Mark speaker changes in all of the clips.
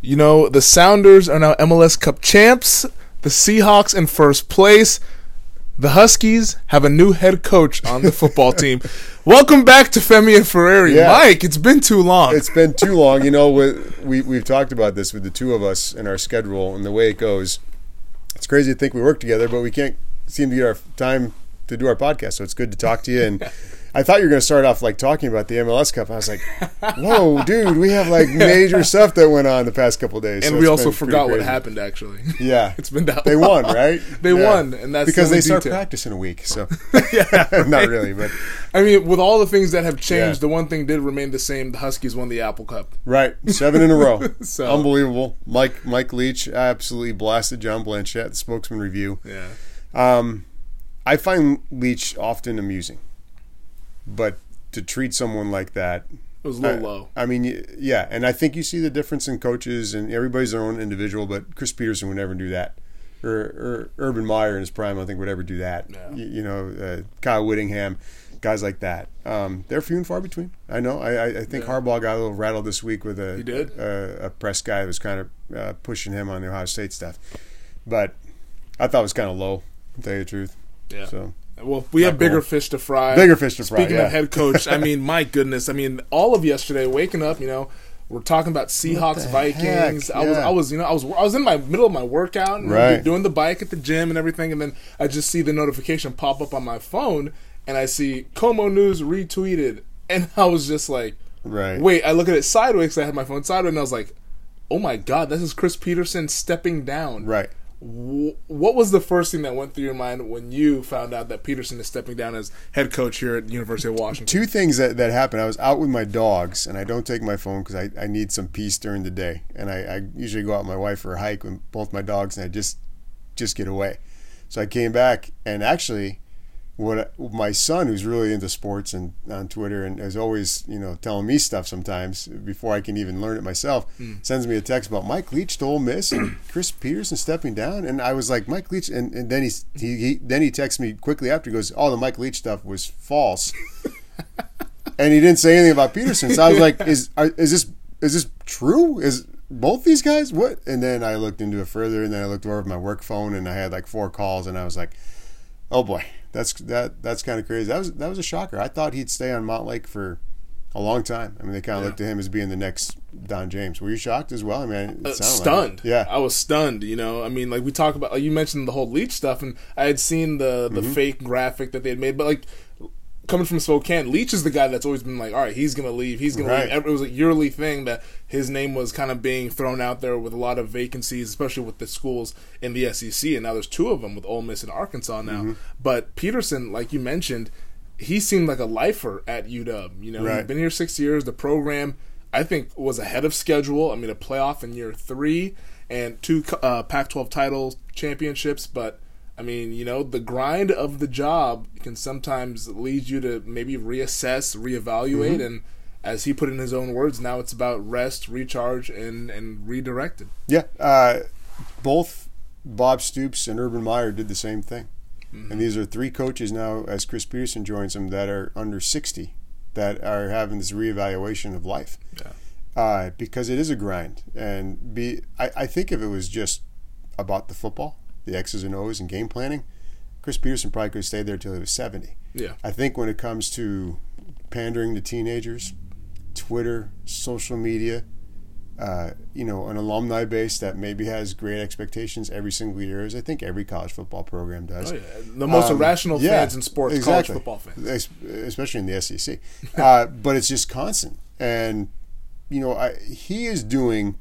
Speaker 1: You know, the Sounders are now MLS Cup champs. The Seahawks in first place. The Huskies have a new head coach on the football team. Welcome back to Femi and Ferrari.
Speaker 2: Yeah.
Speaker 1: Mike, it's been too long.
Speaker 2: It's been too long. You know, we we've talked about this with the two of us and our schedule and the way it goes. It's crazy to think we work together, but we can't seem to get our time to do our podcast. So it's good to talk to you. And I thought you were going to start off like talking about the MLS Cup. I was like, "Whoa, dude, we have like major stuff that went on the past couple days."
Speaker 1: and
Speaker 2: So
Speaker 1: we also forgot what happened, actually.
Speaker 2: Yeah,
Speaker 1: it's been that
Speaker 2: they
Speaker 1: long.
Speaker 2: won, right?
Speaker 1: They
Speaker 2: Yeah.
Speaker 1: won, and that's
Speaker 2: because
Speaker 1: the
Speaker 2: they
Speaker 1: only
Speaker 2: start practice in a week. So
Speaker 1: yeah,
Speaker 2: not really, but
Speaker 1: I mean, with all the things that have changed,
Speaker 2: Yeah.
Speaker 1: the one thing did remain the same. The Huskies won the Apple Cup.
Speaker 2: Right, seven in a row.
Speaker 1: So-
Speaker 2: Unbelievable. Mike Mike Leach absolutely blasted John Blanchette, the spokesman review.
Speaker 1: Yeah.
Speaker 2: Um, I find Leach often amusing, but to treat someone like that,
Speaker 1: It was a little
Speaker 2: I,
Speaker 1: low.
Speaker 2: I mean, yeah, and I think you see the difference in coaches, and everybody's their own individual. But Chris Petersen would never do that, or, or Urban Meyer in his prime, I think would ever do that.
Speaker 1: Yeah.
Speaker 2: You, you know, uh, Kyle Whittingham, guys like that. Um, they're few and far between. I know. I, I, I think
Speaker 1: Yeah.
Speaker 2: Harbaugh got a little rattled this week with a
Speaker 1: He did?
Speaker 2: a, a press guy that was kind of uh, pushing him on the Ohio State stuff, but I thought it was kind of low. To tell you the truth.
Speaker 1: Yeah.
Speaker 2: So
Speaker 1: Well, we have bigger fish to fry.
Speaker 2: Bigger fish to fry,
Speaker 1: Speaking
Speaker 2: yeah.
Speaker 1: of head coach, I mean, my goodness, I mean, all of yesterday, waking up, you know, we're talking about Seahawks, Vikings. I was, I was, you know, I was, I was in my middle of my workout, and
Speaker 2: Right.
Speaker 1: doing the bike at the gym and everything, and then I just see the notification pop up on my phone, and I see KOMO News retweeted, and I was just like,
Speaker 2: right.
Speaker 1: wait, I look at it sideways I had my phone sideways, and I was like, oh my god, this is Chris Petersen stepping down.
Speaker 2: Right.
Speaker 1: Wh- What was the first thing that went through your mind when you found out that Petersen is stepping down as head coach here at University of Washington?
Speaker 2: two things that, that happened. I was out with my dogs, and I don't take my phone because I, I need some peace during the day. And I, I usually go out with my wife for a hike with both my dogs, and I just just get away. So I came back, and actually, what my son, who's really into sports and on Twitter, and is always you know telling me stuff sometimes before I can even learn it myself, hmm. sends me a text about Mike Leach to Ole Miss and Chris Petersen stepping down, and I was like Mike Leach, and, and then he, he then he texts me quickly after he goes, oh the Mike Leach stuff was false and he didn't say anything about Peterson. So I was like, "Is are, is this is this true? Is both these guys what?" And then I looked into it further, and then I looked over my work phone, and I had like four calls, and I was like, "Oh boy, that's that that's kind of crazy." That was that was a shocker. I thought he'd stay on Montlake for a long time. I mean, they kind of
Speaker 1: Yeah.
Speaker 2: looked at him as being the next Don James. Were you shocked as well? I mean,
Speaker 1: Uh,
Speaker 2: sounded like
Speaker 1: stunned.
Speaker 2: yeah,
Speaker 1: I was stunned. You know, I mean, like we talk about, like you mentioned the whole Leach stuff, and I had seen the the
Speaker 2: Mm-hmm.
Speaker 1: fake graphic that they had made, but like coming from Spokane, Leach is the guy that's always been like, all right, he's gonna leave, he's gonna
Speaker 2: Right.
Speaker 1: leave. It was a yearly thing that his name was kind of being thrown out there with a lot of vacancies, especially with the schools in the SEC, and now there's two of them with Ole Miss and Arkansas now.
Speaker 2: Mm-hmm.
Speaker 1: But Petersen, like you mentioned. He seemed like a lifer at UW. You know,
Speaker 2: Right.
Speaker 1: he'd been here six years. The program, I think, was ahead of schedule. I mean, a playoff in year three and two uh, Pac-12 titles championships. But I mean, you know, the grind of the job can sometimes lead you to maybe reassess, reevaluate, and as he put in his own words, now it's about rest, recharge, and and redirected.
Speaker 2: Yeah, uh, both Bob Stoops and Urban Meyer did the same thing. And these are three coaches now, as Chris Petersen joins them, that are under 60, that are having this reevaluation of life.
Speaker 1: Yeah.
Speaker 2: Uh, because it is a grind. And be I, I think if it was just about the football, the X's and O's and game planning, Chris Petersen probably could have stayed there until he was 70.
Speaker 1: Yeah.
Speaker 2: I think when it comes to pandering to teenagers, Twitter, social media, uh, you know, an alumni base that maybe has great expectations every single year, as I think every college football program does.
Speaker 1: Oh yeah, the most
Speaker 2: Um,
Speaker 1: irrational
Speaker 2: yeah,
Speaker 1: fans in sports,
Speaker 2: exactly.
Speaker 1: college football fans.
Speaker 2: Especially in the SEC. uh, but it's just constant, and you know, I, he is doing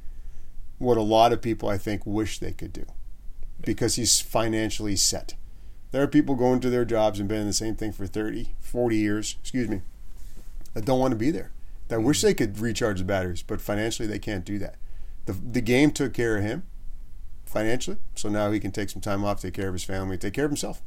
Speaker 2: what a lot of people I think wish they could do, because he's financially set. There are people going to their jobs and been in the same thing for 30, 40 years, excuse me, that don't want to be there. That wish they could recharge the batteries, but financially they can't do that. The, the game took care of him financially, so now he can take some time off, take care of his family, take care of himself.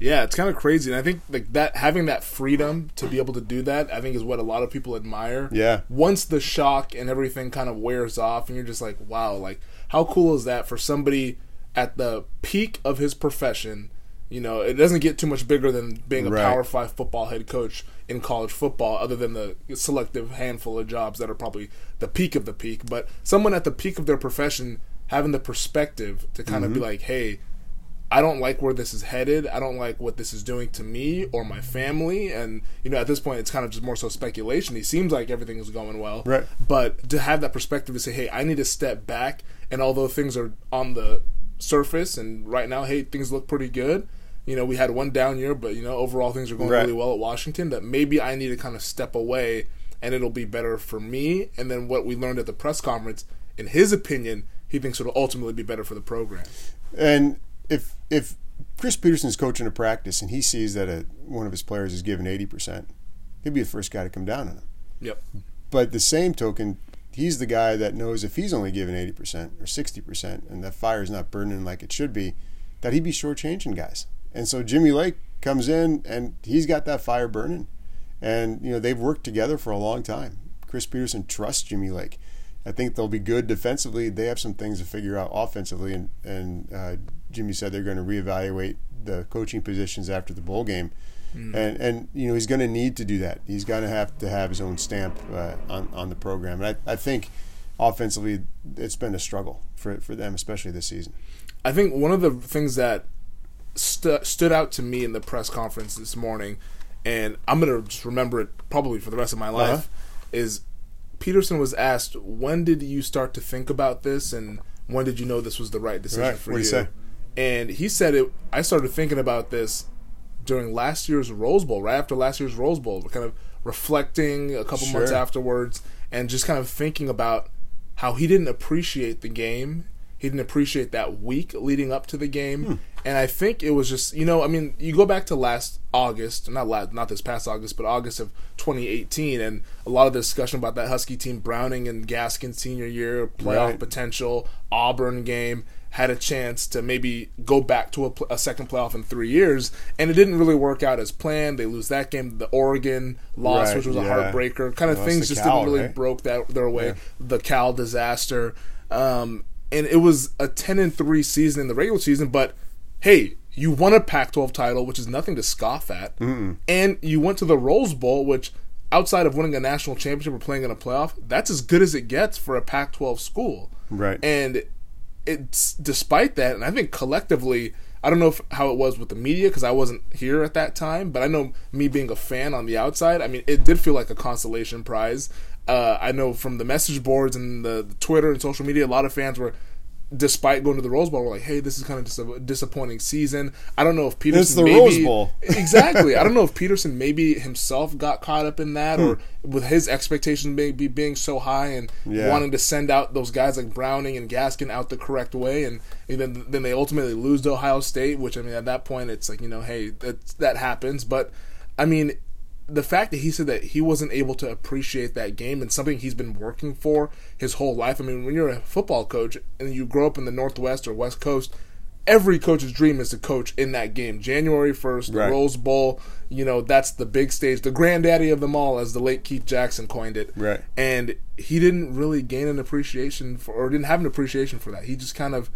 Speaker 1: Yeah, it's kind of crazy, and I think like that having that freedom to be able to do that, I think is what a lot of people admire.
Speaker 2: Yeah.
Speaker 1: Once the shock and everything kind of wears off, and you're just like, wow, like how cool is that for somebody at the peak of his profession You know, it doesn't get too much bigger than being a
Speaker 2: Right.
Speaker 1: Power Five football head coach in college football, other than the selective handful of jobs that are probably the peak of the peak. But someone at the peak of their profession having the perspective to kind of
Speaker 2: Mm-hmm.
Speaker 1: be like, hey, I don't like where this is headed. I don't like what this is doing to me or my family. And you know, at this point, it's kind of just more so speculation. He seems like everything is going well,
Speaker 2: Right.
Speaker 1: But to have that perspective to say, hey, I need to step back, and although things are on the surface and right now, hey, things look pretty good. You know, we had one down year, but you know, overall things are going
Speaker 2: Right.
Speaker 1: really well at Washington. That maybe I need to kind of step away, and it'll be better for me. And then what we learned at the press conference, in his opinion, he thinks it'll ultimately be better for the program.
Speaker 2: And if if Chris Petersen's coaching a practice and he sees that a, one of his players is giving eighty percent, he'd be the first guy to come down on him.
Speaker 1: Yep.
Speaker 2: But the same token, he's the guy that knows if he's only eighty percent or sixty percent, and that fire is not burning like it should be, that he'd be shortchanging guys. And so Jimmy Lake comes in and he's got that fire burning, and you know they've worked together for a long time. Chris Petersen trusts Jimmy Lake. I think they'll be good defensively. They have some things to figure out offensively, and and uh, Jimmy said they're going to reevaluate the coaching positions after the bowl game, and and you know he's going to need to do that. He's going to have to have his own stamp uh, on on the program, and I, I think offensively it's been a struggle for for them, especially this season.
Speaker 1: I think one of the things that stu- stood out to me in the press conference this morning, and I'm gonna just remember it probably for the rest of my life,
Speaker 2: Uh-huh.
Speaker 1: is Petersen was asked, "When did you start to think about this, and when did you know this was the right decision
Speaker 2: Right.
Speaker 1: for
Speaker 2: What'd
Speaker 1: you?"
Speaker 2: say?
Speaker 1: And he said, "It. I started thinking about this during last year's Rose Bowl, right after last year's Rose Bowl, kind of reflecting a couple months afterwards, and just kind of thinking about how he didn't appreciate the game. He didn't appreciate that week leading up to the game,
Speaker 2: Hmm.
Speaker 1: and I think it was just you know, I mean, you go back to last August, not last, not this past August, but August of 2018, and a lot of the discussion about that Husky team, Browning and Gaskin senior year playoff
Speaker 2: Right.
Speaker 1: potential, Auburn game had a chance to maybe go back to a, a second playoff in three years, and it didn't really work out as planned. They lose that game, the Oregon loss,
Speaker 2: Right,
Speaker 1: which was a heartbreaker. Kind of
Speaker 2: Lost
Speaker 1: things just
Speaker 2: Cal,
Speaker 1: didn't really
Speaker 2: right?
Speaker 1: broke that their way.
Speaker 2: Yeah.
Speaker 1: The Cal disaster, um, and it was a ten and three season in the regular season. But hey, you won a Pac-12 title, which is nothing to scoff at, and you went to the Rose Bowl, which outside of winning a national championship or playing in a playoff, that's as good as it gets for a Pac-12 school.
Speaker 2: Right.
Speaker 1: And it's despite that, and I think collectively, I don't know if, how it was with the media because I wasn't here at that time, but I know me being a fan on the outside, I mean, it did feel like a consolation prize. Uh, I know from the message boards and the, the Twitter and social media, a lot of fans were, despite going to the Rose Bowl, were like, "Hey, this is kind of just a disappointing season." I don't know if Petersen It's
Speaker 2: the
Speaker 1: maybe,
Speaker 2: Rose Bowl.
Speaker 1: exactly. I don't know if Petersen maybe himself got caught up in that,
Speaker 2: Hmm.
Speaker 1: or with his expectations maybe being so high and
Speaker 2: Yeah.
Speaker 1: wanting to send out those guys like Browning and Gaskin out the correct way, and, and then then they ultimately lose to Ohio State. Which I mean, at that point, it's like you know, hey, that that happens. But I mean, the fact that he said that he wasn't able to appreciate that game and something he's been working for his whole life. I mean, when you're a football coach and you grow up in the Northwest or West Coast, every coach's dream is to coach in that game. January 1st, the
Speaker 2: Right.
Speaker 1: Rose Bowl, you know, that's the big stage, the granddaddy of them all, as the late Keith Jackson coined it.
Speaker 2: Right.
Speaker 1: And he didn't really gain an appreciation for, or didn't have an appreciation for that. He just kind of,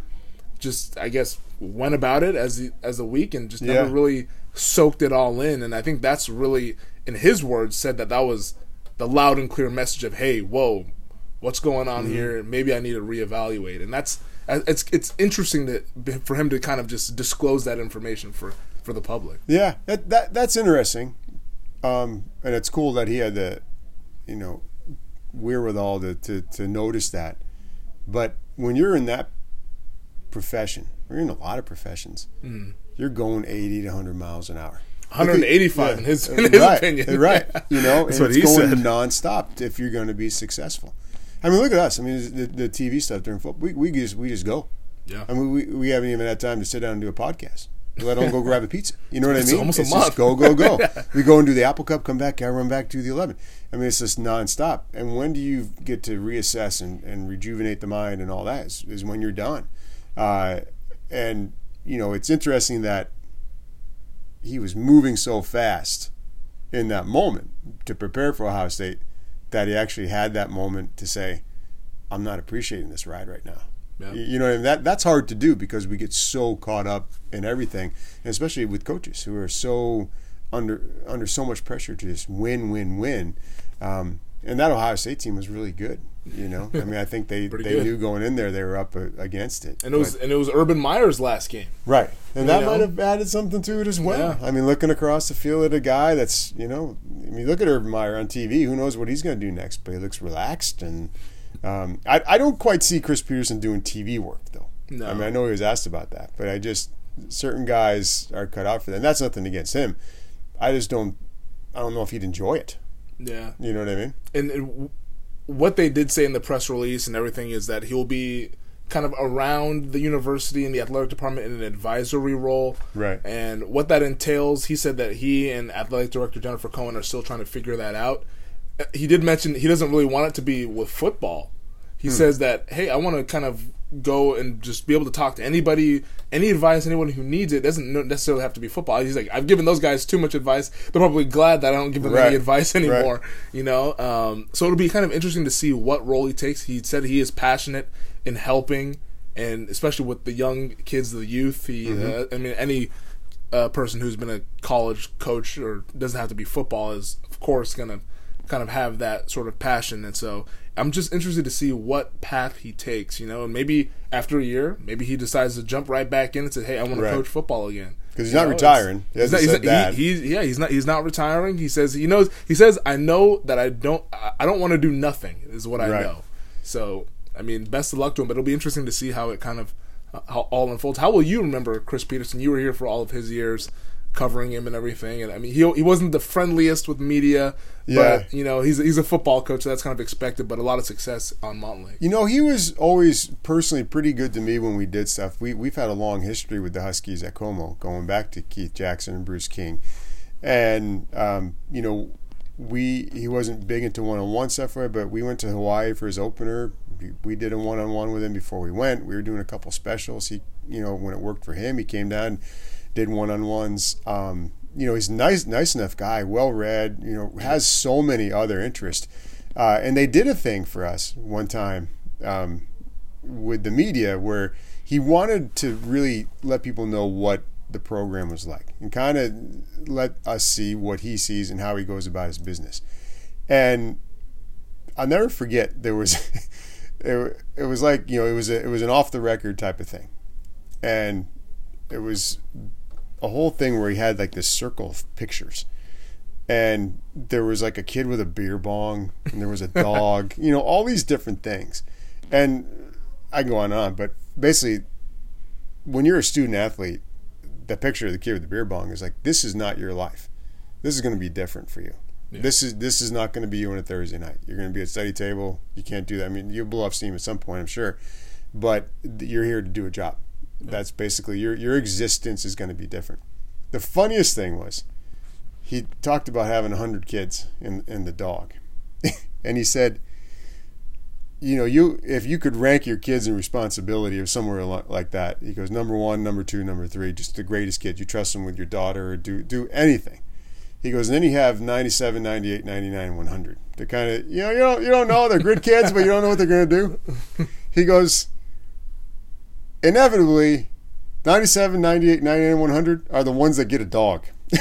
Speaker 1: just I guess, went about it as as a week and just never
Speaker 2: Yeah.
Speaker 1: really soaked it all in. And I think that's really, in his words, said that that was the loud and clear message of, hey, whoa, what's going on
Speaker 2: Mm-hmm.
Speaker 1: here? Maybe I need to reevaluate. And that's it's it's interesting that for him to kind of just disclose that information for for the public.
Speaker 2: Yeah, that, that that's interesting, um, and it's cool that he had the, you know, wherewithal to, to to notice that. But when you're in that profession, or you're in a lot of professions,
Speaker 1: Mm.
Speaker 2: you're going 80 to 100 miles an hour.
Speaker 1: 185
Speaker 2: Yeah.
Speaker 1: in his in his
Speaker 2: right,
Speaker 1: opinion.
Speaker 2: right? You know,
Speaker 1: That's what
Speaker 2: it's
Speaker 1: he
Speaker 2: going
Speaker 1: said.
Speaker 2: nonstop if you're going to be successful. I mean, look at us. I mean, the, the TV stuff during football, we, we just we just go.
Speaker 1: Yeah.
Speaker 2: I mean, we, we haven't even had time to sit down and do a podcast. Let alone go grab a pizza. You know what
Speaker 1: It's
Speaker 2: I mean?
Speaker 1: almost a
Speaker 2: It's
Speaker 1: month.
Speaker 2: just go, go, go. We go and do the Apple Cup, come back, I run back to the 11. I mean, it's just nonstop. And when do you get to reassess and, and rejuvenate the mind and all that? Is, is when you're done. Uh, and, you know, it's interesting that he was moving so fast in that moment to prepare for Ohio State that he actually had that moment to say, I'm not appreciating this ride right now.
Speaker 1: Yeah.
Speaker 2: You know, that that's hard to do because we get so caught up in everything, and especially with coaches who are so under under so much pressure to just win, win, win. Um, and that Ohio State team was really good. You know, I mean, I think they they
Speaker 1: good.
Speaker 2: knew going in there they were up uh, against it.
Speaker 1: And it was
Speaker 2: But-
Speaker 1: and it was Urban Meyer's last game.
Speaker 2: right, and that
Speaker 1: know?
Speaker 2: might have added something to it as well.
Speaker 1: Yeah.
Speaker 2: I mean, looking across the field at a guy that's you know, I mean, look at Urban Meyer on TV. Who knows what he's going to do next? But he looks relaxed, and um, I I don't quite see Chris Petersen doing TV work though.
Speaker 1: No.
Speaker 2: I mean, I know he was asked about that, but I just certain guys are cut out for that. And that's nothing against him. I just don't. I don't know if he'd enjoy it.
Speaker 1: Yeah.
Speaker 2: You know what I mean?
Speaker 1: and, and w- what they did say in the press release and everything is that he'll be kind of around the university and the athletic department in an advisory role.
Speaker 2: Right.
Speaker 1: And what that entails, he said that he and athletic director Jennifer Cohen are still trying to figure that out. He did mention he doesn't really want it to be with football. He says that, hey, I want to kind of go and just be able to talk to anybody, any advice, anyone who needs it. Doesn't necessarily have to be football. He's like, I've given those guys too much advice. They're probably glad that I don't give them
Speaker 2: Right.
Speaker 1: any advice
Speaker 2: Right.
Speaker 1: anymore you know um, so it'll be kind of interesting to see what role he takes he said he is passionate in helping and especially with the young kids the youth he
Speaker 2: Mm-hmm.
Speaker 1: uh, i mean any uh, person who's been a college coach or doesn't have to be football is of course gonna kind of have that sort of passion and so i'm just interested to see what path he takes you know and maybe after a year maybe he decides to jump right back in and say hey i want to
Speaker 2: Right.
Speaker 1: coach football again."
Speaker 2: Because he's
Speaker 1: You
Speaker 2: not
Speaker 1: know,
Speaker 2: retiring. He
Speaker 1: he's not-
Speaker 2: said
Speaker 1: he's,
Speaker 2: that.
Speaker 1: he- he's yeah he's not he's not retiring he says he knows he says i know that i don't I- i don't want to do nothing is what i
Speaker 2: Right.
Speaker 1: know so i mean best of luck to him but it'll be interesting to see how it kind of uh, how all unfolds how will you remember chris petersen you were here for all of his years covering him and everything and i mean he, he wasn't the friendliest with media
Speaker 2: Yeah.
Speaker 1: but you know he's he's a football coach so that's kind of expected but a lot of success on Montlake
Speaker 2: You know, he was always personally pretty good to me when we did stuff. We we've had a long history with the Huskies at KOMO, going back to Keith Jackson and Bruce King, and um, you know, we he wasn't big into one on one stuff. But we went to Hawaii for his opener. We, we did a one on one with him before we went. We were doing a couple specials. He, you know, when it worked for him, he came down, did one on ones. Um, you know, he's nice, nice enough guy, well read. You know, has so many other interests. Uh, and they did a thing for us one time um, with the media where he wanted to really let people know what the program was like and kind of let us see what he sees and how he goes about his business. And I'll never forget there was it, it was like you know it was a, it was an off the record type of thing, and it was a whole thing where he had like this circle of pictures. And there was like a kid with a beer bong and there was a dog you know all these different things. And i can go on and on but basically when you're a student athlete the picture of the kid with the beer bong is like this is not your life. This is going to be different for you.
Speaker 1: Yeah.
Speaker 2: this is this is not going to be you on a thursday night. You're going to be at study table. You can't do that. I mean you'll blow off steam at some point i'm sure. But you're here to do a job that's basically your your existence is going to be different. The funniest thing was he talked about having 100 kids in in the dog. And he said you know you if you could rank your kids in responsibility or somewhere like that he goes number one number two number three just the greatest kids. You trust them with your daughter or do do anything. He goes and then you have 97 98 99 100 they're kind of you know you don't you don't know they're good kids but you don't know what they're going to do. He goes inevitably 97 98 99 100 are the ones that get a dog.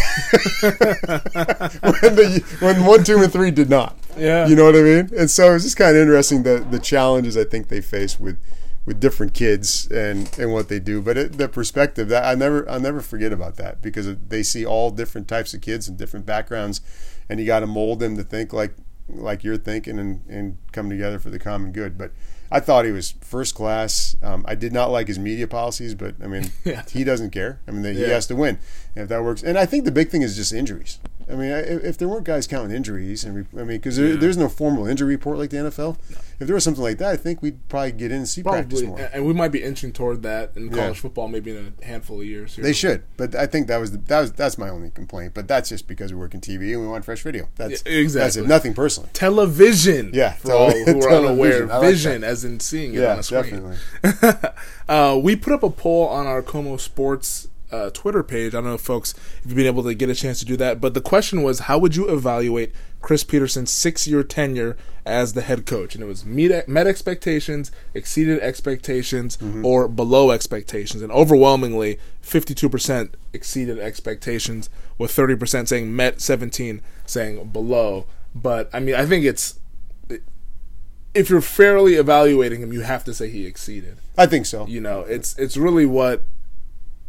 Speaker 2: When, the, when one two and three did not.
Speaker 1: Yeah.
Speaker 2: you know what i mean? And so it's just kind of interesting the the challenges i think they face with with different kids and and what they do. But it, the perspective that i never i'll never forget about that because they see all different types of kids and different backgrounds and you got to mold them to think like like you're thinking and and come together for the common good. But I thought he was first class. Um, I did not like his media policies, but I mean,
Speaker 1: Yeah.
Speaker 2: he doesn't care. I mean, he
Speaker 1: Yeah.
Speaker 2: has to win, and if that works. And I think the big thing is just injuries. I mean, if, there weren't guys counting injuries, and I mean, because there,
Speaker 1: Yeah.
Speaker 2: there's no formal injury report like the NFL. If there was something like that, I think we'd probably get in and see practice more.
Speaker 1: and we might be inching toward that in
Speaker 2: Yeah.
Speaker 1: college football, maybe in a handful of years. Here.
Speaker 2: They should, but I think that was the, that was that's my only complaint. But that's just because we work in TV and we want fresh video. That's
Speaker 1: Yeah, exactly.
Speaker 2: That's it. Nothing personally.
Speaker 1: television.
Speaker 2: Yeah,
Speaker 1: for all who are unaware,
Speaker 2: like
Speaker 1: vision as in seeing it
Speaker 2: Yeah,
Speaker 1: on a screen.
Speaker 2: definitely.
Speaker 1: uh, we put up a poll on our KOMO Sports uh, Twitter page. I don't know if folks if you've been able to get a chance to do that, but the question was, how would you evaluate Chris Petersen's six-year tenure as the head coach? And it was meet, met expectations, exceeded expectations, or below expectations, and overwhelmingly, fifty-two percent exceeded expectations, with thirty percent saying met, seventeen saying below. But I mean, I think it's if you're fairly evaluating him, you have to say he exceeded.
Speaker 2: I think so.
Speaker 1: You know, it's it's really what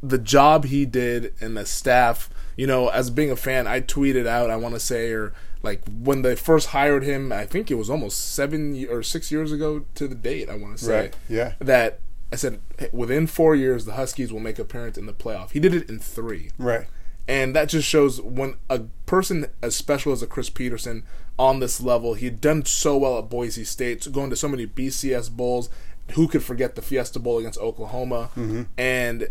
Speaker 1: the job he did and the staff. You know, as being a fan, I tweeted out. I want to say, or like when they first hired him, I think it was almost seven or six years ago to the date. I want to say,
Speaker 2: Right, yeah.
Speaker 1: that I said within four years the Huskies will make a appearance in the playoff. He did it in three.
Speaker 2: Right.
Speaker 1: And that just shows when a person as special as a Chris Petersen on this level, he'd done so well at Boise State, going to so many BCS bowls. Who could forget the Fiesta Bowl against Oklahoma? Mm-hmm. And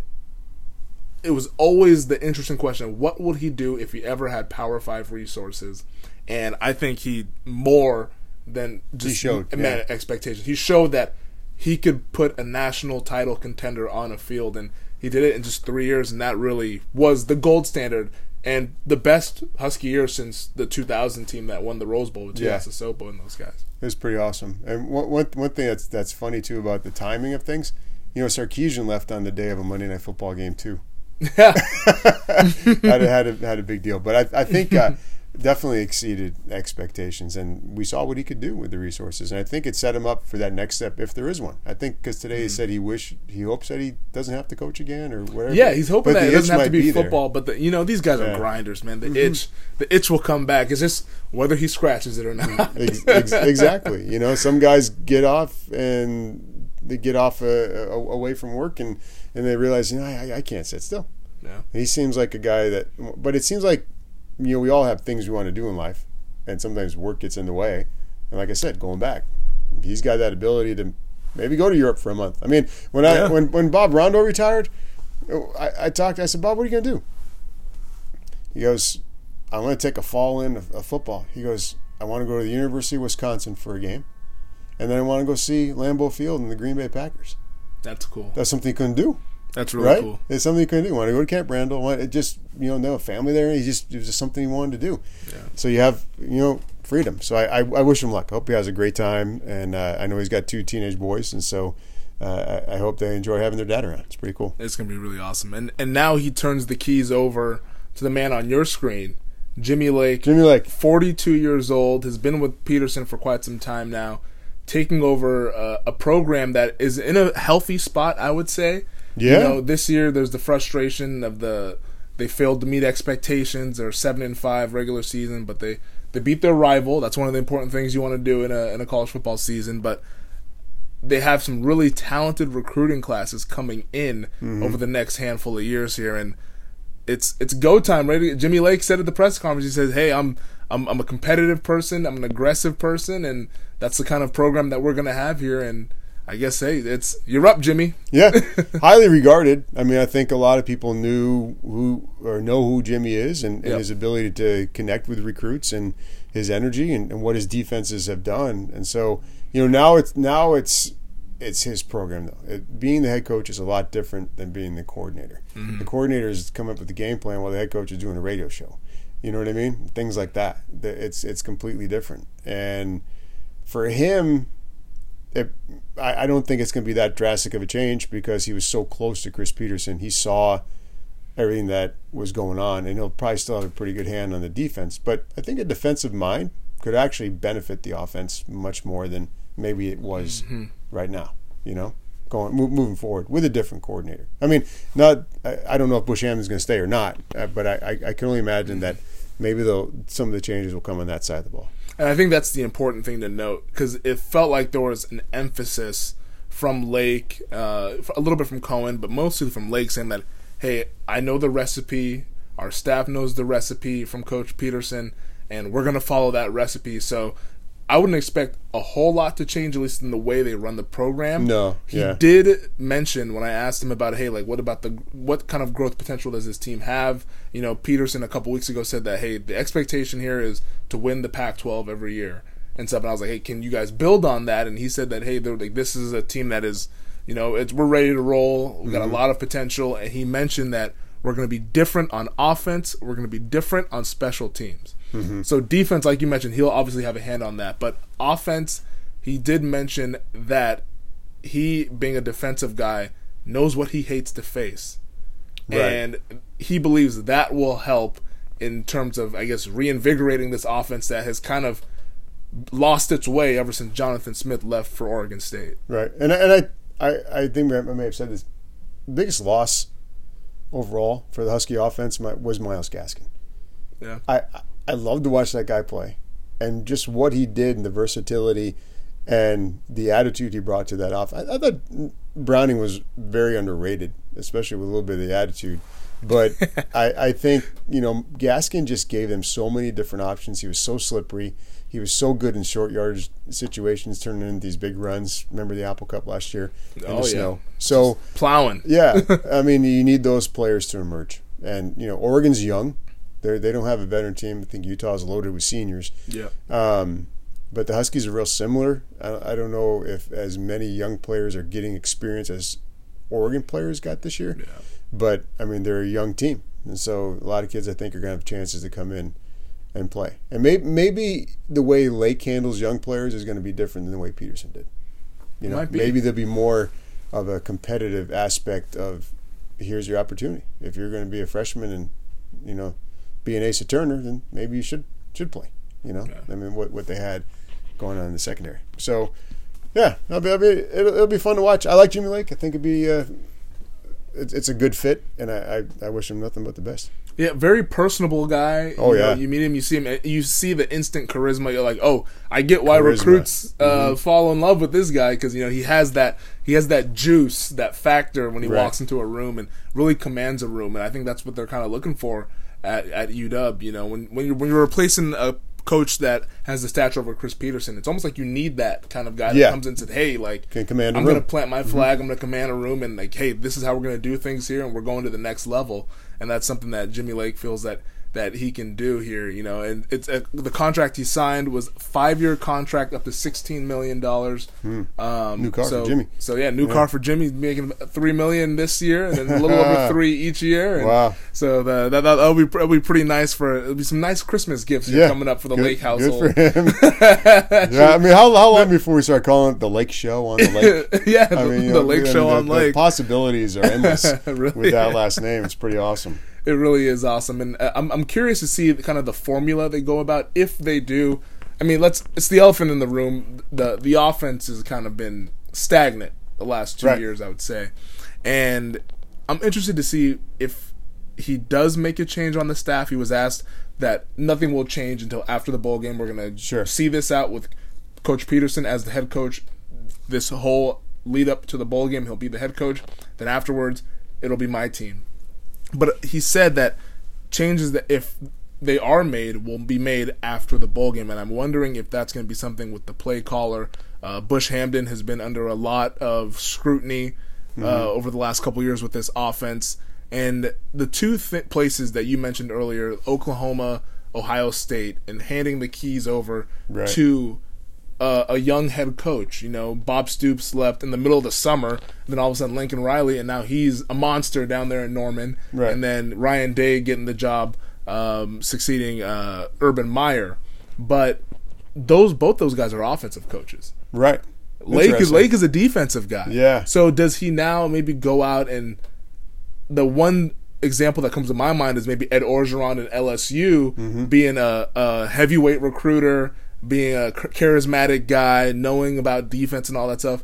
Speaker 1: it was always the interesting question: What would he do if he ever had Power Five resources? And I think he more than just
Speaker 2: showed,
Speaker 1: met
Speaker 2: yeah.
Speaker 1: expectations. He showed that he could put a national title contender on a field, and he did it in just three years, and that really was the gold standard and the best Husky year since the 2000 team that won the Rose Bowl with
Speaker 2: Yeah.
Speaker 1: Sopo and those guys.
Speaker 2: It was pretty awesome. And one, one, one thing that's that's funny too about the timing of things, you know, Sarkisian left on the day of a Monday night football game too.
Speaker 1: Yeah,
Speaker 2: had a, had a, had a big deal, but I, I think uh, definitely exceeded expectations, and we saw what he could do with the resources, and I think it set him up for that next step if there is one. I think because today
Speaker 1: Mm-hmm.
Speaker 2: he said he wish he hopes that he doesn't have to coach again or whatever.
Speaker 1: yeah, he's hoping
Speaker 2: But
Speaker 1: that it doesn't have to be,
Speaker 2: there.
Speaker 1: football, but the, you know these guys
Speaker 2: Yeah. Mm-hmm.
Speaker 1: are grinders, man. The itch, the itch will come back. It's just whether he scratches it or not.
Speaker 2: Ex- ex- exactly. You know, some guys get off and they get off uh, uh, away from work and, and they realize, you know, I, I can't sit still.
Speaker 1: Yeah.
Speaker 2: He seems like a guy that, but it seems like, you know, we all have things we want to do in life, and sometimes work gets in the way. And like I said, going back, he's got that ability to maybe go to Europe for a month. I mean, when I
Speaker 1: Yeah.
Speaker 2: when when Bob Rondeau retired, I, I talked. I said, Bob, what are you gonna do? He goes, I'm gonna take a fall in of, of football. He goes, I want to go to the University of Wisconsin for a game, and then I want to go see Lambeau Field and the Green Bay Packers.
Speaker 1: That's cool.
Speaker 2: That's something he couldn't do
Speaker 1: That's really
Speaker 2: right?
Speaker 1: cool.
Speaker 2: It's something he couldn't do. Want to go to Camp Randall? Want it just you know a family there? He just it was just something he wanted to do.
Speaker 1: Yeah.
Speaker 2: So you have you know freedom. So I, I, I wish him luck. I hope he has a great time, and uh, I know he's got two teenage boys, and so uh, I, I hope they enjoy having their dad around. It's pretty cool.
Speaker 1: It's gonna be really awesome. And and now he turns the keys over to the man on your screen, Jimmy Lake.
Speaker 2: Jimmy Lake,
Speaker 1: 42 years old, has been with Petersen for quite some time now, taking over uh, a program that is in a healthy spot, I would say.
Speaker 2: Yeah.
Speaker 1: You know, this year there's the frustration of the they failed to meet expectations. They're seven and five regular season, but they they beat their rival. That's one of the important things you want to do in a in a college football season. But they have some really talented recruiting classes coming in over the next handful of years here, and it's it's go time. Ready? Jimmy Lake said at the press conference, he says, "Hey, I'm I'm I'm a competitive person. I'm an aggressive person, and that's the kind of program that we're gonna have here." And I guess, hey, it's you're up, Jimmy.
Speaker 2: yeah, highly regarded. I mean, I think a lot of people knew who or know who Jimmy is, and, and
Speaker 1: Yep.
Speaker 2: his ability to connect with recruits, and his energy, and, and what his defenses have done. And so, you know, now it's now it's it's his program though. It, being the head coach is a lot different than being the coordinator. Mm-hmm. The coordinator is coming up with the game plan while the head coach is doing a radio show. You know what I mean? Things like that. It's it's completely different. And for him, it, I, I don't think it's going to be that drastic of a change because he was so close to Chris Petersen. He saw everything that was going on, and he'll probably still have a pretty good hand on the defense. But I think a defensive mind could actually benefit the offense much more than maybe it was right now. You know, going move, moving forward with a different coordinator. I mean, not I, I don't know if Bush Hamdan's going to stay or not, uh, but I, I, I can only imagine that maybe some of the changes will come on that side of the ball.
Speaker 1: And I think that's the important thing to note because it felt like there was an emphasis from Lake, uh, a little bit from Cohen, but mostly from Lake saying that, hey, I know the recipe, our staff knows the recipe from Coach Petersen, and we're going to follow that recipe. So I wouldn't expect a whole lot to change, at least in the way they run the program.
Speaker 2: No,
Speaker 1: he
Speaker 2: yeah.
Speaker 1: did mention when I asked him about, hey, like, what about the what kind of growth potential does this team have? You know, Petersen a couple weeks ago said that, hey, the expectation here is to win the Pac-12 every year and stuff. And I was like, hey, can you guys build on that? And he said that, hey, they're like, this is a team that is, you know, it's we're ready to roll. We've got a mm-hmm. lot of potential. And he mentioned that We're going to be different on offense. We're going to be different on special teams. Mm-hmm. So defense, like you mentioned, he'll obviously have a hand on that. But offense, he did mention that he, being a defensive guy, knows what he hates to face,
Speaker 2: Right.
Speaker 1: and he believes that will help in terms of, I guess, reinvigorating this offense that has kind of lost its way ever since Jonathan Smith left for Oregon State.
Speaker 2: Right, and and I I, I think I may have said this. Biggest loss overall for the Husky offense was Myles Gaskin.
Speaker 1: Yeah.
Speaker 2: I I- love to watch that guy play, and just what he did and the versatility and the attitude he brought to that off. I, I thought Browning was very underrated, especially with a little bit of the attitude. But I, I think you know Gaskin just gave them so many different options. He was so slippery. He was so good in short yardage situations, turning into these big runs. Remember the Apple Cup last year in
Speaker 1: Oh,
Speaker 2: the
Speaker 1: yeah.
Speaker 2: snow. So
Speaker 1: Plowing.
Speaker 2: yeah, I mean, you need those players to emerge. And you know, Oregon's young; they they don't have a veteran team. I think Utah's loaded with seniors.
Speaker 1: Yeah.
Speaker 2: Um, but the Huskies are real similar. I, I don't know if as many young players are getting experience as Oregon players got this year.
Speaker 1: Yeah.
Speaker 2: But I mean, they're a young team, and so a lot of kids I think are going to have chances to come in and play. And maybe maybe the way Lake handles young players is going to be different than the way Petersen did. You know, maybe there'll be more of a competitive aspect of here's your opportunity. If you're going to be a freshman and you know be an Asa Turner, then maybe you should should play. You know,
Speaker 1: Yeah.
Speaker 2: I mean, what what they had going on in the secondary. So, yeah, it'll be, it'll be, it'll, it'll be fun to watch. I like Jimmy Lake. I think it'd be uh, it's, it's a good fit, and I, I I wish him nothing but the best.
Speaker 1: Yeah, very personable guy.
Speaker 2: Oh,
Speaker 1: you know,
Speaker 2: yeah.
Speaker 1: you meet him, you see him, you see the instant charisma. You're like, oh, I get why
Speaker 2: Charisma.
Speaker 1: recruits uh,
Speaker 2: Mm-hmm.
Speaker 1: fall in love with this guy because you know he has that he has that juice, that factor when he
Speaker 2: Right.
Speaker 1: walks into a room and really commands a room. And I think that's what they're kind of looking for at, at UW. You know, when when you're when you're replacing a coach that has the stature of a Chris Petersen, it's almost like you need that kind of guy
Speaker 2: Yeah.
Speaker 1: that comes in and said, hey, like
Speaker 2: Can command
Speaker 1: I'm going to plant my mm-hmm. flag. I'm going to command a room, and like, hey, this is how we're going to do things here, and we're going to the next level. And that's something that Jimmy Lake feels that that he can do here. You know, and it's uh, the contract he signed was five year contract up to sixteen million dollars. Um,
Speaker 2: Hmm. New car for
Speaker 1: so,
Speaker 2: Jimmy.
Speaker 1: So yeah, new car for Jimmy, making three million this year, and then a little over three each year. And
Speaker 2: Wow.
Speaker 1: So the, that that'll be that'll be pretty nice for it'll be some nice Christmas gifts
Speaker 2: Yeah,
Speaker 1: coming up for the
Speaker 2: Good-
Speaker 1: Lake household.
Speaker 2: Good for him. yeah, I mean, how, how long before we start calling it the Lake Show on the Lake?
Speaker 1: yeah,
Speaker 2: I
Speaker 1: the,
Speaker 2: mean,
Speaker 1: the
Speaker 2: know,
Speaker 1: Lake
Speaker 2: I mean,
Speaker 1: Show
Speaker 2: the,
Speaker 1: on
Speaker 2: the
Speaker 1: Lake.
Speaker 2: possibilities are endless
Speaker 1: Really?
Speaker 2: with that last name. It's pretty awesome.
Speaker 1: It really is awesome, and uh, I'm I'm curious to see kind of the formula they go about if they do. I mean, let's it's the elephant in the room. the The offense has kind of been stagnant the last two
Speaker 2: Right.
Speaker 1: years, I would say, and I'm interested to see if he does make a change on the staff. He was asked that nothing will change until after the bowl game. We're gonna
Speaker 2: Sure.
Speaker 1: see this out with Coach Petersen as the head coach. This whole lead up to the bowl game, he'll be the head coach. Then afterwards, it'll be my team but he said that changes that if they are made will be made after the bowl game, and I'm wondering if that's going to be something with the play caller. Uh, Bush Hamdan has been under a lot of scrutiny uh, over the last couple years with this offense, and the two th- places that you mentioned earlier, Oklahoma, Ohio State, and handing the keys over
Speaker 2: Right.
Speaker 1: to uh, a young head coach. You know, Bob Stoops left in the middle of the summer, and then all of a sudden Lincoln Riley, and now he's a monster down there in Norman.
Speaker 2: Right.
Speaker 1: And then Ryan Day getting the job, um, succeeding uh, Urban Meyer. But those both those guys are offensive coaches.
Speaker 2: Right.
Speaker 1: Lake is Lake is a defensive guy.
Speaker 2: Yeah.
Speaker 1: So does he now maybe go out and the one example that comes to my mind is maybe Ed Orgeron at LSU
Speaker 2: Mm-hmm.
Speaker 1: being a, a heavyweight recruiter, being a charismatic guy, knowing about defense and all that stuff.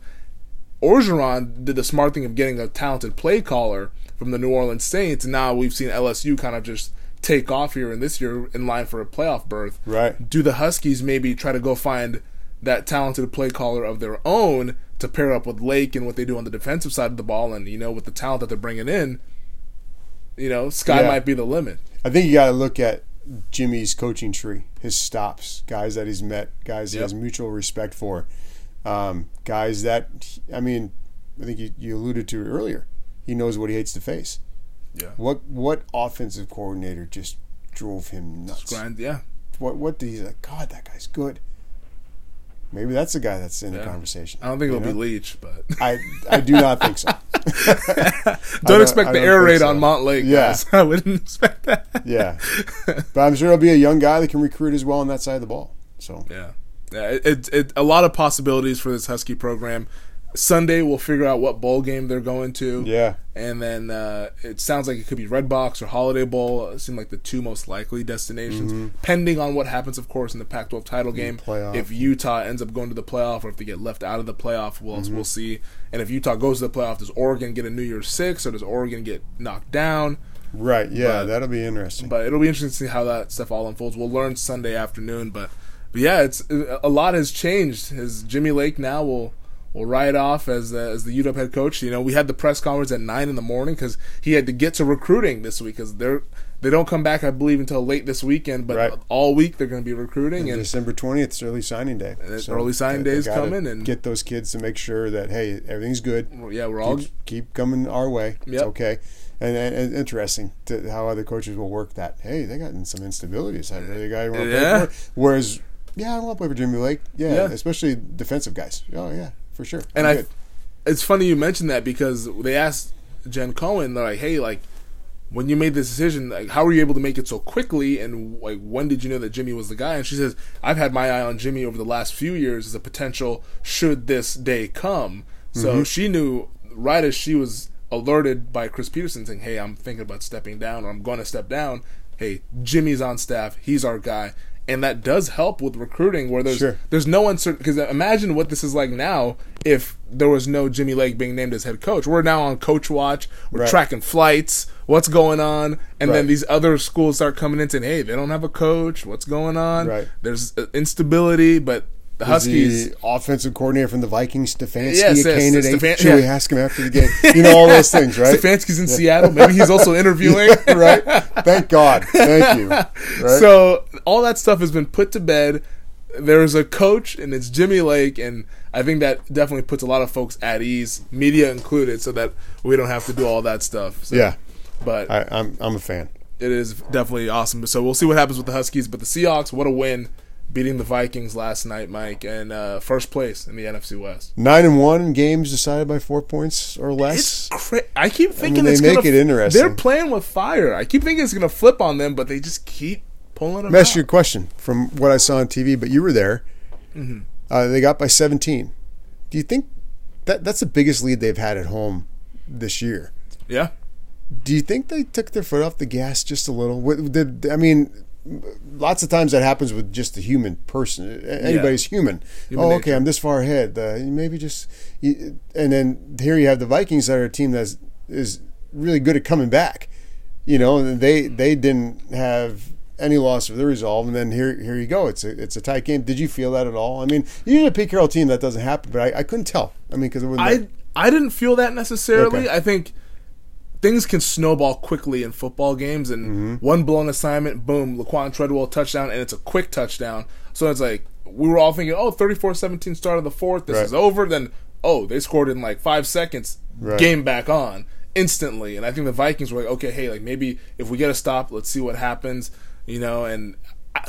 Speaker 1: Orgeron did the smart thing of getting a talented play caller from the New Orleans Saints, and now we've seen LSU kind of just take off here in this year in line for a playoff berth
Speaker 2: Right.
Speaker 1: do the Huskies maybe try to go find that talented play caller of their own to pair up with Lake and what they do on the defensive side of the ball, and you know with the talent that they're bringing in, you know sky
Speaker 2: Yeah.
Speaker 1: might be the limit.
Speaker 2: I think you got to look at Jimmy's coaching tree, his stops, guys that he's met, guys he has mutual respect for, um, guys that I mean, I think you, you alluded to it earlier. He knows what he hates to face.
Speaker 1: Yeah,
Speaker 2: What what offensive coordinator just drove him nuts?
Speaker 1: grind. Yeah,
Speaker 2: What what did he like? God, that guy's good. Maybe that's the guy that's in the conversation.
Speaker 1: I don't think it'll
Speaker 2: know?
Speaker 1: be Leach, but
Speaker 2: I I do not think so.
Speaker 1: don't expect
Speaker 2: I
Speaker 1: the
Speaker 2: don't
Speaker 1: air raid
Speaker 2: so.
Speaker 1: on Montlake.
Speaker 2: Yeah.
Speaker 1: I wouldn't expect that.
Speaker 2: yeah, but I'm sure he'll be a young guy that can recruit as well on that side of the ball. So
Speaker 1: Yeah, yeah. It, it a lot of possibilities for this Husky program. Sunday we'll figure out what bowl game they're going to.
Speaker 2: yeah,
Speaker 1: and then uh, it sounds like it could be Redbox or Holiday Bowl. It seem like the two most likely destinations, pending on what happens, of course, in the Pac-12 title game.
Speaker 2: playoff.
Speaker 1: If Utah ends up going to the playoff, or if they get left out of the playoff, we'll
Speaker 2: Mm-hmm.
Speaker 1: we'll see. And if Utah goes to the playoff, does Oregon get a New Year's Six, or does Oregon get knocked down?
Speaker 2: right. Yeah,
Speaker 1: But-
Speaker 2: that'll be interesting.
Speaker 1: But it'll be interesting to see how that stuff all unfolds. We'll learn Sunday afternoon, but but yeah, it's a lot has changed. As Jimmy Lake now will will ride off as uh, as the UW head coach. You know, we had the press conference at nine in the morning because he had to get to recruiting this week because they're they don't come back, I believe, until late this weekend. But
Speaker 2: Right.
Speaker 1: all week they're going to be recruiting, and
Speaker 2: December twentieth is early signing day.
Speaker 1: it's early signing day is coming, and-
Speaker 2: get those kids to make sure that hey, everything's good.
Speaker 1: yeah, we're all
Speaker 2: keep, keep coming our way. It's okay. And, and, and interesting to how other coaches will work that. Hey, they got in some instability. Is that really the guy you want to
Speaker 1: Yeah.
Speaker 2: Whereas, yeah, I want to play for Jimmy Lake. Yeah,
Speaker 1: Yeah.
Speaker 2: especially defensive guys. Oh yeah, for sure.
Speaker 1: And
Speaker 2: I'm
Speaker 1: I,
Speaker 2: good.
Speaker 1: it's funny you mentioned that because they asked Jen Cohen, they're like, "Hey, like, when you made this decision, like, how were you able to make it so quickly? And like, when did you know that Jimmy was the guy?" And she says, "I've had my eye on Jimmy over the last few years as a potential should this day come." So mm-hmm. she knew right as she was alerted by Chris Petersen saying, "Hey, I'm thinking about stepping down, or I'm going to step down." Hey, Jimmy's on staff; he's our guy, and that does help with recruiting where there's
Speaker 2: Sure.
Speaker 1: there's no uncertainty because imagine what this is like now if there was no Jimmy Lake being named as head coach. We're now on coach watch. We're
Speaker 2: Right.
Speaker 1: tracking flights. What's going on? And then these other schools start coming in saying, "Hey, they don't have a coach. What's going on?"
Speaker 2: Right.
Speaker 1: There's uh, instability, but the Huskies.
Speaker 2: the offensive coordinator from the Vikings, Stefanski,
Speaker 1: Yes,
Speaker 2: a
Speaker 1: yes,
Speaker 2: candidate.
Speaker 1: Stefan-
Speaker 2: Should we ask him after the game? You know all those things, right?
Speaker 1: Stefanski's in Seattle. Maybe he's also interviewing.
Speaker 2: right? Thank God. Thank you. Right?
Speaker 1: So all that stuff has been put to bed. There's a coach, and it's Jimmy Lake, and I think that definitely puts a lot of folks at ease, media included, so that we don't have to do all that stuff. So,
Speaker 2: yeah,
Speaker 1: but
Speaker 2: I, I'm I'm a fan.
Speaker 1: it is definitely awesome. So we'll see what happens with the Huskies. But the Seahawks, what a win, beating the Vikings last night, Mike, and uh, first place in the NFC West.
Speaker 2: Nine and one games decided by four points or less.
Speaker 1: It's cra- I keep thinking
Speaker 2: they
Speaker 1: it's
Speaker 2: make
Speaker 1: gonna,
Speaker 2: it interesting.
Speaker 1: They're playing with fire. I keep thinking it's going to flip on them, but they just keep pulling them
Speaker 2: ask
Speaker 1: out.
Speaker 2: you a question from what I saw on TV, but you were there.
Speaker 1: Mm-hmm.
Speaker 2: Uh, they got by 17. Do you think that that's the biggest lead they've had at home this year?
Speaker 1: yeah.
Speaker 2: Do you think they took their foot off the gas just a little? Did- I mean, lots of times that happens with just a human person. Anybody's human.
Speaker 1: Human
Speaker 2: oh,
Speaker 1: nature.
Speaker 2: okay, I'm this far ahead. Uh, maybe just, you- and then here you have the Vikings that are a team that is really good at coming back. You know, they they didn't have any loss of their resolve, and then here here you go. It's a it's a tight game. Did you feel that at all? I mean, usually a Pete Carroll team that doesn't happen, but I, I couldn't tell. I mean, because.
Speaker 1: I I didn't feel that necessarily.
Speaker 2: Okay.
Speaker 1: I think things can snowball quickly in football games, and
Speaker 2: Mm-hmm.
Speaker 1: one blown assignment, boom, Laquan Treadwell touchdown, and it's a quick touchdown. So it's like we were all thinking, oh, 34-17 start of the fourth, this
Speaker 2: Right.
Speaker 1: is over. Then oh, they scored in like five seconds,
Speaker 2: Right.
Speaker 1: game back on instantly. And I think the Vikings were like, okay, hey, like maybe if we get a stop, let's see what happens, you know. And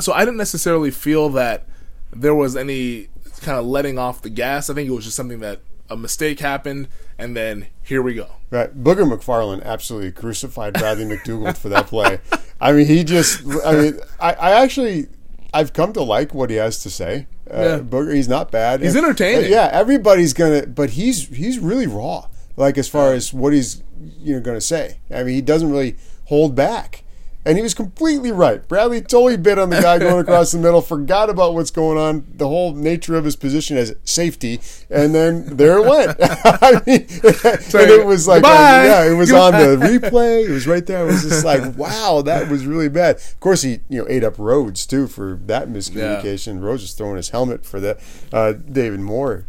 Speaker 1: so I didn't necessarily feel that there was any kind of letting off the gas. I think it was just something that a mistake happened, and then here we go.
Speaker 2: Right. Booger McFarland absolutely crucified Bradley McDougald for that play. I mean, he just, I mean, I, I actually, I've come to like what he has to say. Uh,
Speaker 1: Yeah.
Speaker 2: Booger, he's not bad.
Speaker 1: He's
Speaker 2: And-
Speaker 1: entertaining.
Speaker 2: Yeah, everybody's gonna, but he's he's really raw. Like as far as what he's you know gonna say. I mean, he doesn't really hold back. And he was completely right. Bradley totally bit on the guy going across the middle, forgot about what's going on, the whole nature of his position as safety, and then there it went. I mean, and it was like,
Speaker 1: Goodbye.
Speaker 2: yeah, it was on the replay. It was right there. It was just like, wow, that was really bad. Of course, he you know ate up Rhodes too for that miscommunication. Rhodes was throwing his helmet for the uh, David Moore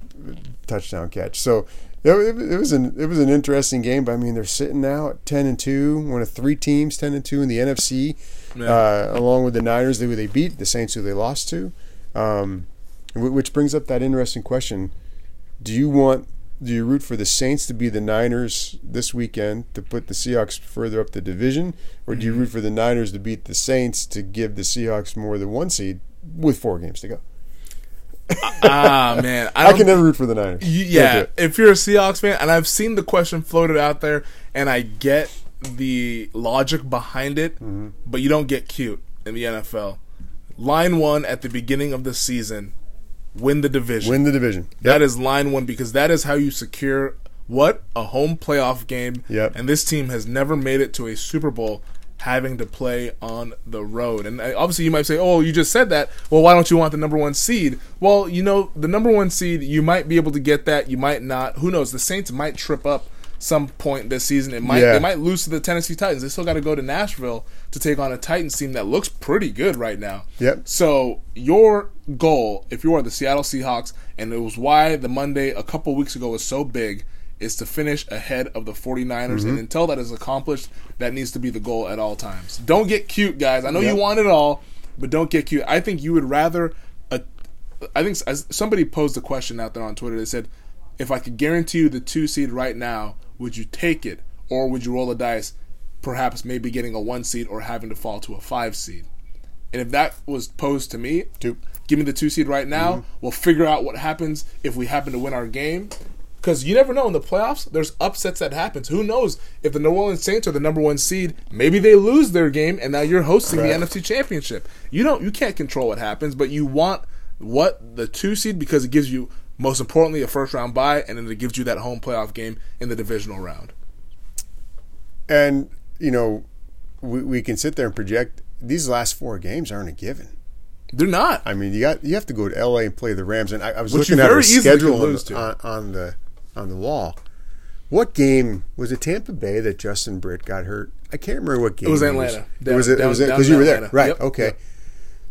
Speaker 2: touchdown catch. So it, it, was an it was an interesting game. But I mean, they're sitting now at ten and two, one of three teams ten and two in the NFC, uh, along with the Niners who they beat, the Saints who they lost to. Um, which brings up that interesting question: Do you want do you root for the Saints to be the Niners this weekend to put the Seahawks further up the division, or do you root for the Niners to beat the Saints to give the Seahawks more than one seed with four games to go?
Speaker 1: Ah man, I,
Speaker 2: I, can never root for the Niners.
Speaker 1: You- yeah, if you're a Seahawks fan, and I've seen the question floated out there, and I get the logic behind it,
Speaker 2: Mm-hmm.
Speaker 1: but you don't get cute in the NFL. Line one at the beginning of the season, win the division.
Speaker 2: Win the division.
Speaker 1: That is line one because that is how you secure what a home playoff game.
Speaker 2: Yep.
Speaker 1: And this team has never made it to a Super Bowl having to play on the road. And obviously, you might say, "Oh, you just said that. Well, why don't you want the number one seed?" Well, you know, the number one seed, you might be able to get that. You might not. Who knows? The Saints might trip up some point this season. It might.
Speaker 2: Yeah.
Speaker 1: They might lose to the Tennessee Titans. They still got to go to Nashville to take on a Titans team that looks pretty good right now.
Speaker 2: Yep.
Speaker 1: So your goal, if you are the Seattle Seahawks, and it was why the Monday a couple weeks ago was so big, is to finish ahead of the 49ers.
Speaker 2: Mm-hmm.
Speaker 1: And until that is accomplished, that needs to be the goal at all times. Don't get cute, guys. I know
Speaker 2: Yep.
Speaker 1: you want it all, but don't get cute. I think you would rather. A, I think as somebody posed a question out there on Twitter. They said, "If I could guarantee you the two seed right now, would you take it, or would you roll the dice, perhaps maybe getting a one seed or having to fall to a five seed?" And if that was posed to me,
Speaker 2: Two.
Speaker 1: give me the two seed right now. We'll figure out what happens if we happen to win our game. Because you never know in the playoffs, there's upsets that happens. Who knows if the New Orleans Saints are the number one seed? Maybe they lose their game, and now you're hosting
Speaker 2: Right.
Speaker 1: the NFC Championship. You don't, you can't control what happens, but you want what the two seed because it gives you most importantly a first round bye, and then it gives you that home playoff game in the divisional round.
Speaker 2: And you know, we, we can sit there and project. These last four games aren't a given.
Speaker 1: They're not.
Speaker 2: I mean, you got you have to go to L.A. and play the Rams. And I, I was
Speaker 1: Which
Speaker 2: looking at our
Speaker 1: very
Speaker 2: schedule on
Speaker 1: lose
Speaker 2: the,
Speaker 1: to.
Speaker 2: on, on the on the wall. What game was it? Tampa Bay that Justin Britt got hurt. I can't remember what game
Speaker 1: it
Speaker 2: was
Speaker 1: Atlanta.
Speaker 2: it
Speaker 1: Down-
Speaker 2: was it
Speaker 1: down-
Speaker 2: was because you were there,
Speaker 1: Atlanta.
Speaker 2: right?
Speaker 1: Yep,
Speaker 2: Okay.
Speaker 1: yep.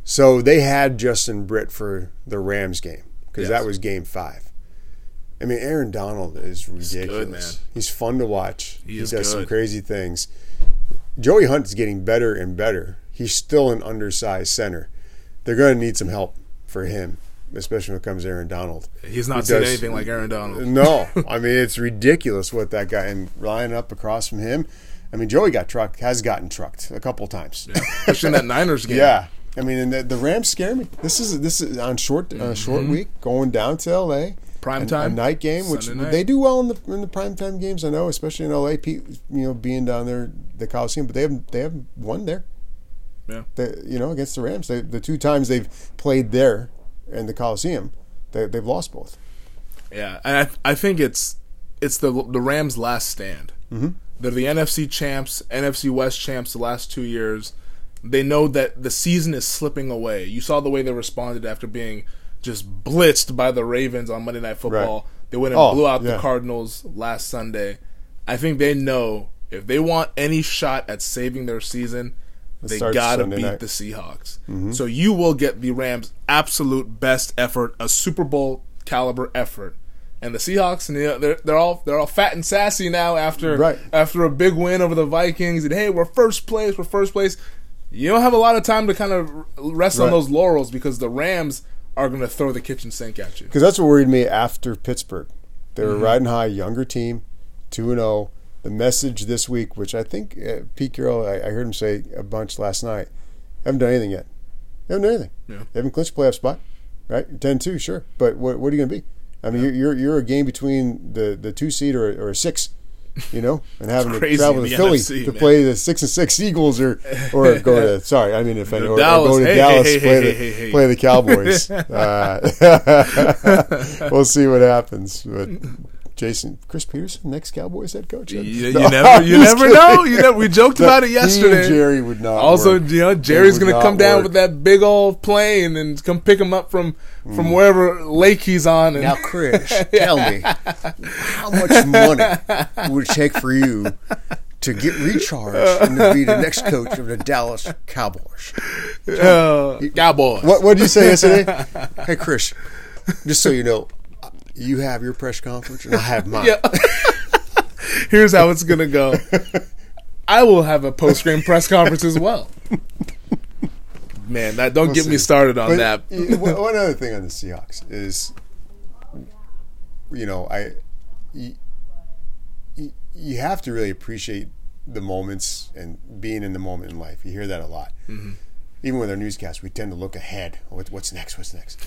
Speaker 2: So they had Justin Britt for the Rams game because
Speaker 1: Yes.
Speaker 2: that was game five. I mean, Aaron Donald is ridiculous.
Speaker 1: man.
Speaker 2: He's fun to watch.
Speaker 1: He
Speaker 2: He, does some crazy things. Joey Hunt is getting better and better. He's still an undersized center. They're going to need some help for him, especially when it comes to Aaron Donald.
Speaker 1: He's not
Speaker 2: He
Speaker 1: seen
Speaker 2: does-
Speaker 1: anything like Aaron Donald.
Speaker 2: No, I mean it's ridiculous what that guy and Ryan up across from him. I mean Joey got trucked, has gotten trucked a couple times.
Speaker 1: Especially in that Niners game.
Speaker 2: Yeah, I mean, and the, the Rams scare me. This is this is on short uh, short week going down to L.A.
Speaker 1: Prime time?
Speaker 2: a night game, which
Speaker 1: night.
Speaker 2: they do well in the in the prime time games. I know, especially in L.A. You know, being down there, the Coliseum, but they haven't they haven't won there.
Speaker 1: Yeah.
Speaker 2: They, you know, against the Rams, they, the two times they've played there in the Coliseum, they, they've lost both.
Speaker 1: Yeah, and I I think it's it's the the Rams' last stand. Mm-hmm. They're the NFC champs, NFC West champs the last two years. They know that the season is slipping away. You saw the way they responded after being just blitzed by the Ravens on Monday Night Football.
Speaker 2: Right.
Speaker 1: They went and
Speaker 2: Oh,
Speaker 1: blew out the. Cardinals last Sunday. I think they know if they want any shot at saving their season, they gotta
Speaker 2: Sunday
Speaker 1: beat
Speaker 2: night.
Speaker 1: the Seahawks. So you will get the Rams' absolute best effort, a Super Bowl caliber effort. And the Seahawks, and they're they're all they're all fat and sassy now after
Speaker 2: Right.
Speaker 1: after a big win over the Vikings. And hey, we're first place, we're first place. You don't have a lot of time to kind of rest on those laurels because the Rams are going to throw the kitchen sink at you.
Speaker 2: Because that's what worried me after Pittsburgh. They
Speaker 1: Mm-hmm.
Speaker 2: were riding high, younger team, 2 and 0. The message this week, which I think uh, Pete Carroll, I, I heard him say a bunch last night, haven't done anything yet. Haven't done anything.
Speaker 1: Yeah.
Speaker 2: Haven't clinched a playoff spot, right? 10 2, sure. But what, what are you going to be? I mean, you're, you're you're a game between the, the two seed or, or a six, you know, and having to travel to Philly
Speaker 1: NFC,
Speaker 2: to
Speaker 1: man.
Speaker 2: play the six and six Eagles or or go to sorry, I mean if or, or go to
Speaker 1: Hey,
Speaker 2: Dallas
Speaker 1: hey,
Speaker 2: play
Speaker 1: hey,
Speaker 2: the play the Cowboys. uh, we'll see what happens. But Jason, Chris Petersen, next Cowboys head coach.
Speaker 1: You, you
Speaker 2: No,
Speaker 1: never, you never
Speaker 2: just
Speaker 1: know. You know, we joked about it
Speaker 2: He and
Speaker 1: yesterday.
Speaker 2: Jerry would not.
Speaker 1: Also,
Speaker 2: work.
Speaker 1: you know, Jerry's going to come down
Speaker 2: work.
Speaker 1: with that big old plane and come pick him up from from wherever lake he's on. And
Speaker 2: Now, Chris, tell me, how much money would it take for you to get recharged and to be the next coach of the Dallas Cowboys?
Speaker 1: uh, Cowboys.
Speaker 2: What What did you say yesterday? hey, Chris, just so you know, you have your press conference and I have mine.
Speaker 1: Yeah. Here's how it's gonna go. I will have a post game press conference as well. Man, that don't
Speaker 2: We'll
Speaker 1: get me started on
Speaker 2: But
Speaker 1: that.
Speaker 2: one other thing on the Seahawks is, you know, I, you, you have to really appreciate the moments and being in the moment in life. You hear that a lot.
Speaker 1: Mm-hmm.
Speaker 2: Even with our newscasts, we tend to look ahead. What, what's next? What's next?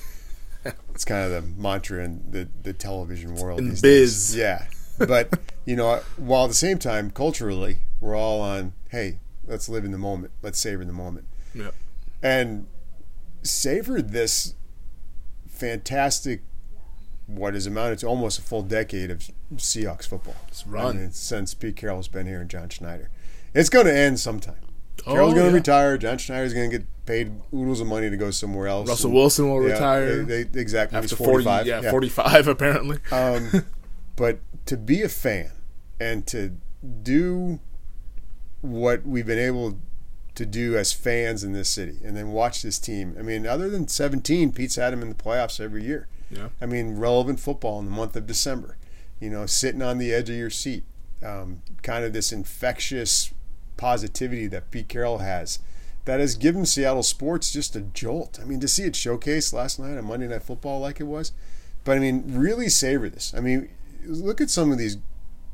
Speaker 2: it's kind of the mantra in the, the television world.
Speaker 1: In biz.
Speaker 2: days. Yeah. But, you know, while at the same time, culturally, we're all on, hey, let's live in the moment. Let's savor the moment.
Speaker 1: Yep.
Speaker 2: And savor this fantastic, what has amounted to almost a full decade of Seahawks football.
Speaker 1: It's run.
Speaker 2: I mean, since Pete Carroll's been here and John Schneider. It's going to end sometime. Carroll's
Speaker 1: Oh,
Speaker 2: going to
Speaker 1: yeah.
Speaker 2: retire. John Schneider's going to get paid oodles of money to go somewhere else.
Speaker 1: Russell
Speaker 2: And-
Speaker 1: Wilson will
Speaker 2: yeah,
Speaker 1: retire
Speaker 2: they- they- exactly.
Speaker 1: after
Speaker 2: He's
Speaker 1: 40,
Speaker 2: 45.
Speaker 1: yeah, 45 apparently.
Speaker 2: Um, but to be a fan and to do what we've been able to do as fans in this city and then watch this team. I mean, other than 17, Pete's had him in the playoffs every year.
Speaker 1: Yeah.
Speaker 2: I mean, relevant football in the month of December. You know, sitting on the edge of your seat. Um, kind of this infectious positivity that Pete Carroll has that has given Seattle sports just a jolt. I mean, to see it showcased last night on Monday Night Football like it was. But I mean, really savor this. I mean, look at some of these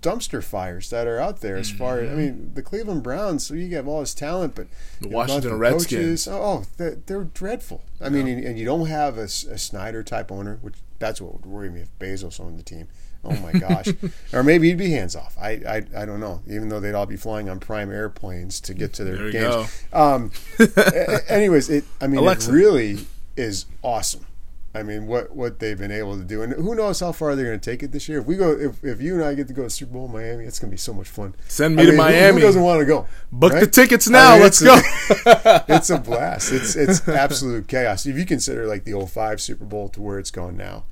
Speaker 2: dumpster fires that are out there as mm-hmm. far as I mean the Cleveland Browns so you have all this talent but
Speaker 1: The Washington Redskins.
Speaker 2: coaches, oh, oh they're, they're dreadful I mean and, and you don't have a Snyder type owner which that's what would worry me if Bezos owned the team oh my gosh or maybe he'd be hands off I, I I don't know even though they'd all be flying on prime airplanes to get to their
Speaker 1: There you
Speaker 2: games um anyways it I mean
Speaker 1: Alexa.
Speaker 2: it really is awesome I mean, what what they've been able to do, and who knows how far they're going to take it this year. If we go, if, if you and I get to go to Super Bowl Miami, it's going to be so much fun.
Speaker 1: Send me
Speaker 2: I
Speaker 1: to
Speaker 2: mean,
Speaker 1: Miami.
Speaker 2: Who, doesn't want to go?
Speaker 1: Book the
Speaker 2: right?
Speaker 1: tickets
Speaker 2: I
Speaker 1: now.
Speaker 2: mean,
Speaker 1: Let's
Speaker 2: it's
Speaker 1: go.
Speaker 2: a- it's a blast. It's it's absolute chaos. If you consider like the 05 Super Bowl to where it's gone now,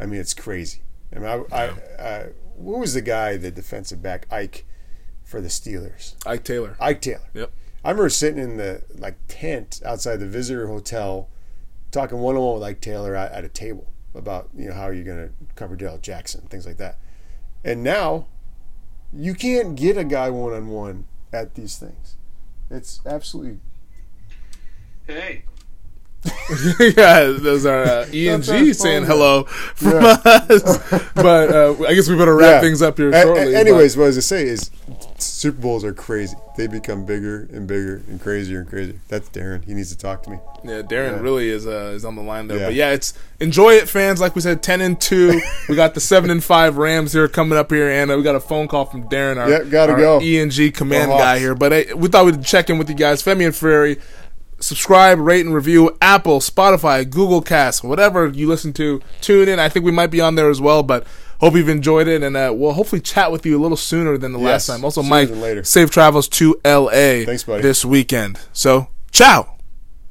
Speaker 2: I mean, it's crazy. I mean, I, I, I what was the guy, the defensive back, Ike, for the Steelers?
Speaker 1: Ike Taylor.
Speaker 2: Ike Taylor.
Speaker 1: Yep.
Speaker 2: I remember sitting in the like tent outside the visitor hotel, talking one on one with Ike Taylor at, at a table about you know how you're going to cover Darrell Jackson, things like that. And now, you can't get a guy one on one at these things. It's absolutely
Speaker 3: Hey,
Speaker 1: yeah, those are uh, E and G saying hello from
Speaker 2: Yeah.
Speaker 1: us. but uh, I guess we better wrap
Speaker 2: Yeah.
Speaker 1: things up here
Speaker 2: A- a-
Speaker 1: shortly. but-
Speaker 2: anyways, what I was to say is Super Bowls are crazy. They become bigger and bigger and crazier and crazier. That's Darren. He needs to talk to me.
Speaker 1: Yeah, Darren
Speaker 2: Yeah.
Speaker 1: really is uh, is on the line there.
Speaker 2: Yeah.
Speaker 1: But yeah, it's enjoy it, fans. Like we said, ten and two. we got the seven and five Rams here coming up here, and uh, we got a phone call from Darren, our,
Speaker 2: Yeah, gotta
Speaker 1: our
Speaker 2: go.
Speaker 1: E and G command
Speaker 2: Go
Speaker 1: guy here. But hey, we thought we'd check in with you guys. Femi and Ferrari. Subscribe, rate, and review Apple, Spotify, Google Cast, whatever you listen to. Tune in. I think we might be on there as well. But hope you've enjoyed it, and uh, we'll hopefully chat with you a little sooner than the last time. Also, Mike,
Speaker 2: later.
Speaker 1: safe travels to L.A.
Speaker 2: Thanks, buddy.
Speaker 1: this weekend. So, ciao.